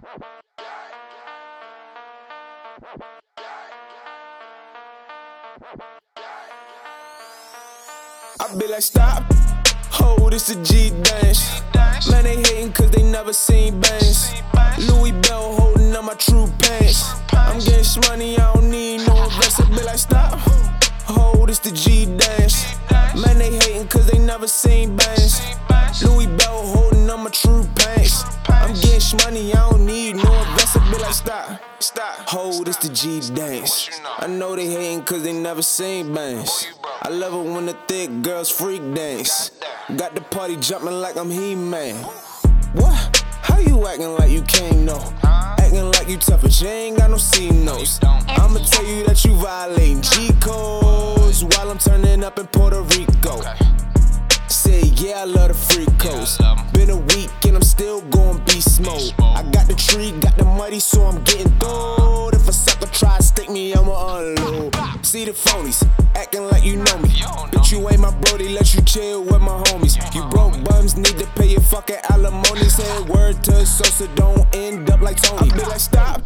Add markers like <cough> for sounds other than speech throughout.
I be like, stop. Hold, it's a G dance. Man, they hating cause they never seen bands. Louis Bell holding up my true pants. I'm getting money, I don't need no invest. I be like, stop. Hold, it's the G dance. Man, they hating cause they never seen invest. I be like, stop. Stop. Hold, it's the G dance. I know they hating cause they never seen bands. I love it when the thick girls freak dance. Got the party jumping like I'm He-Man. What? How you acting like you can't know? Acting like you tough, but you ain't got no C notes. I'ma tell you that you violating G codes while I'm turning up in Puerto Rico. Say yeah, I love the freak coast. Been a week and I'm still going beast mode. I got the tree, got the muddy, so I'm getting throwed. If a sucker try to stick me, I'ma unload. See the phonies acting like you know me. Bitch, you ain't my brody, let you chill with my homies. You broke bums, need to pay your fucking alimony. Say word to Sosa, don't end up like Tony. I be like, stop.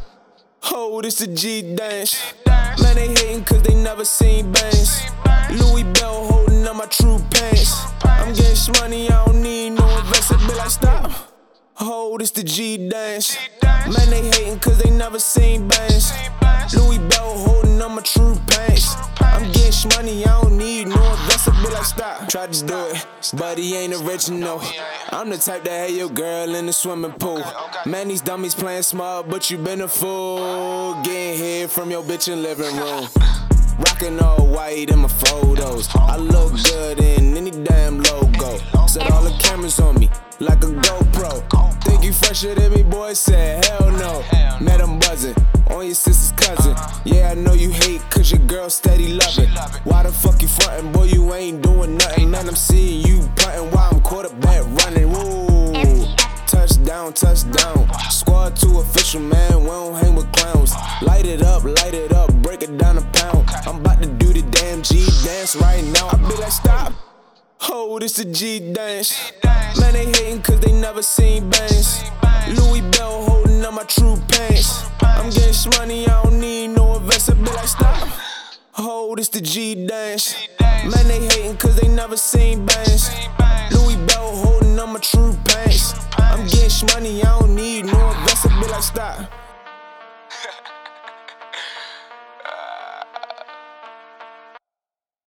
Oh, this a G dance. Man, they hating cause they never seen bands. Louis Bell holding up my true pants. I'm getting money, I don't need no invest. I be like, stop. Oh, this the G dance. Man, they hating cause they never seen bands. Louis Bell holding up my true pants. I'm getting money, I don't need no invest. I be like, stop. Try to do it, but he ain't original. I'm the type that had your girl in the swimming pool. Man, these dummies playing smart, but you been a fool. Getting hit from your bitch in living room. <laughs> Rockin' all white in my photos. I look good in any damn logo. Set all the cameras on me like a GoPro. Think you fresher than me, boy? Said hell no. Met him buzzing on your sister's cousin. Yeah, I know you hate cause your girl steady loving. Why the fuck you frontin', boy? You ain't doing nothing. Man, I'm seeing you puntin' while I'm quarterback running. Woo. Touchdown, touchdown. Squad two official, man. We don't hang with clowns. Light it up, light it up, break it down a pound. I'm about to do the damn G dance right now. I be like, stop. Oh, this a G dance. Man, they hating cause they never seen bangs. Louis Bell holding up my true pants. I'm getting money, I don't need no investor. Be like, stop. Hold, it's the G dance. Man, they hating cause they never seen bangs. Louis Bell holding up my true pants. I'm getting money, I don't need no investor. Be like, stop.